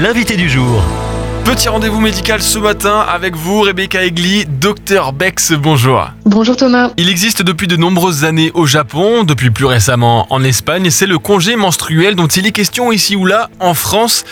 l'invité du jour. Petit rendez-vous médical ce matin avec vous, Rebecca Egli, docteur Bex, bonjour. Bonjour Thomas. Il existe depuis de nombreuses années au Japon, depuis plus récemment en Espagne, c'est le congé menstruel dont il est question ici ou là en France.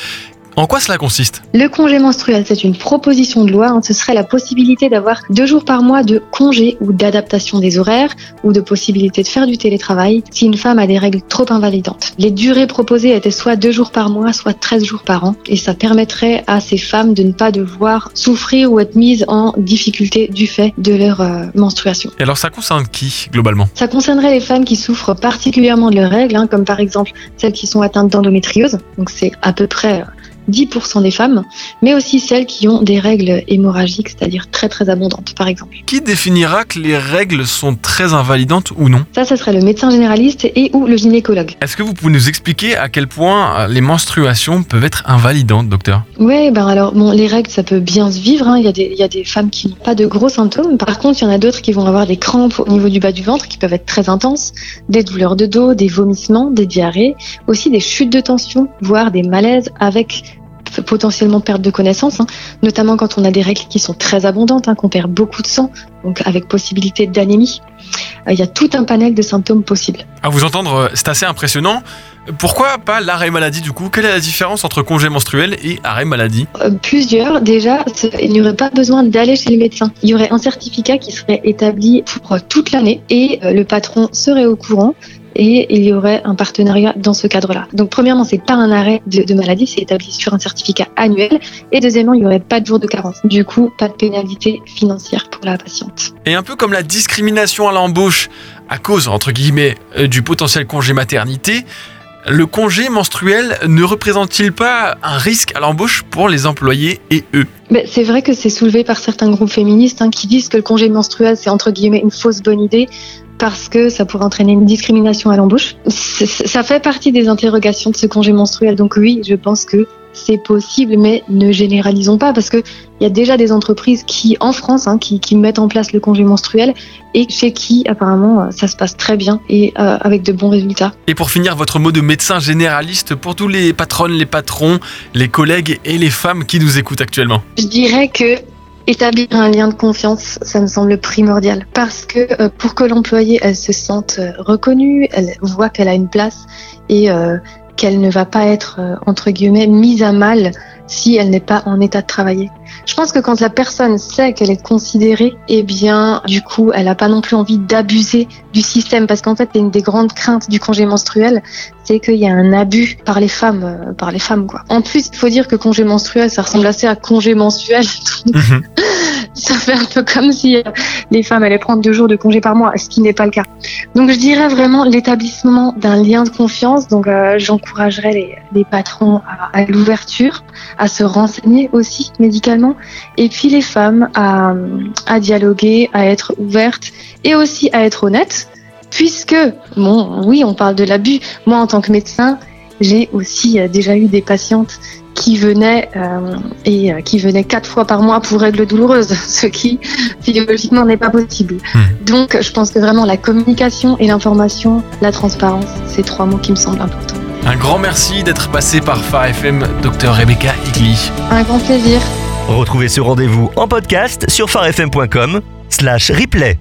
En quoi cela consiste? Le congé menstruel, c'est une proposition de loi. hein. Ce serait la possibilité d'avoir deux jours par mois de congé ou d'adaptation des horaires ou de possibilité de faire du télétravail si une femme a des règles trop invalidantes. Les durées proposées étaient soit deux jours par mois, soit 13 jours par an. Et ça permettrait à ces femmes de ne pas devoir souffrir ou être mises en difficulté du fait de leur euh, menstruation. Et alors ça concerne qui globalement? Ça concernerait les femmes qui souffrent particulièrement de leurs règles, hein, comme par exemple celles qui sont atteintes d'endométriose. Donc c'est à peu près 10% des femmes, mais aussi celles qui ont des règles hémorragiques, c'est-à-dire très très abondantes, par exemple. Qui définira que les règles sont très invalidantes ou non? Ça, ça serait le médecin généraliste et ou le gynécologue. Est-ce que vous pouvez nous expliquer à quel point euh, les menstruations peuvent être invalidantes, docteur? Ouais, ben alors, bon, les règles, ça peut bien se vivre. hein. Il, y a des, il y a des femmes qui n'ont pas de gros symptômes. Par contre, il y en a d'autres qui vont avoir des crampes au niveau du bas du ventre qui peuvent être très intenses, des douleurs de dos, des vomissements, des diarrhées, aussi des chutes de tension, voire des malaises avec potentiellement perte de connaissance, hein, notamment quand on a des règles qui sont très abondantes, hein, qu'on perd beaucoup de sang, donc avec possibilité d'anémie. Euh, Il y a tout un panel de symptômes possibles. À vous entendre, euh, c'est assez impressionnant. Pourquoi pas l'arrêt maladie du coup? Quelle est la différence entre congé menstruel et arrêt maladie? Euh, plusieurs, déjà, il n'y aurait pas besoin d'aller chez le médecin. Il y aurait un certificat qui serait établi pour toute l'année et le patron serait au courant et il y aurait un partenariat dans ce cadre-là. Donc premièrement, c'est pas un arrêt de, de maladie, c'est établi sur un certificat annuel et deuxièmement, il n'y aurait pas de jour de carence. Du coup, pas de pénalité financière pour la patiente. Et un peu comme la discrimination à l'embauche à cause, entre guillemets, euh, du potentiel congé maternité, le congé menstruel ne représente-t-il pas un risque à l'embauche pour les employés et eux Mais c'est vrai que c'est soulevé par certains groupes féministes hein, qui disent que le congé menstruel, c'est entre guillemets une fausse bonne idée parce que ça pourrait entraîner une discrimination à l'embauche. Ça fait partie des interrogations de ce congé menstruel. Donc oui, je pense que c'est possible, mais ne généralisons pas parce que il y a déjà des entreprises qui, en France, hein, qui, qui mettent en place le congé menstruel et chez qui apparemment euh, ça se passe très bien et euh, avec de bons résultats. Et pour finir, votre mot de médecin généraliste pour tous les patronnes, les patrons, les collègues et les femmes qui nous écoutent actuellement Je dirais que établir un lien de confiance, ça me semble primordial parce que euh, pour que l'employée elle se sente reconnue, elle voit qu'elle a une place et euh, qu'elle ne va pas être euh, entre guillemets mise à mal si elle n'est pas en état de travailler. Je pense que quand la personne sait qu'elle est considérée, eh bien, du coup, elle n'a pas non plus envie d'abuser du système parce qu'en fait, une des grandes craintes du congé menstruel, c'est qu'il y a un abus par les femmes, euh, par les femmes quoi. En plus, il faut dire que congé menstruel, ça ressemble assez à congé mensuel. Mhm. ça fait un peu comme si euh, les femmes allaient prendre deux jours de congé par mois, ce qui n'est pas le cas. Donc, je dirais vraiment l'établissement d'un lien de confiance. Donc, euh, j'encouragerais les, patrons à, l'ouverture, à se renseigner aussi médicalement, et puis les femmes à, à dialoguer, à être ouvertes et aussi à être honnêtes, puisque, bon, oui, on parle de l'abus. Moi, en tant que médecin, j'ai aussi euh, déjà eu des patientes qui venaient euh, et euh, qui venaient quatre fois par mois pour règles douloureuses, ce qui physiologiquement n'est pas possible. Hmm. Donc, je pense que vraiment la communication et l'information, la transparence, c'est trois mots qui me semblent importants. Un grand merci d'être passé par Phare FM, docteur Rebecca Igli. Un grand plaisir. Retrouvez ce rendez-vous en podcast sur farfm.com slash replay.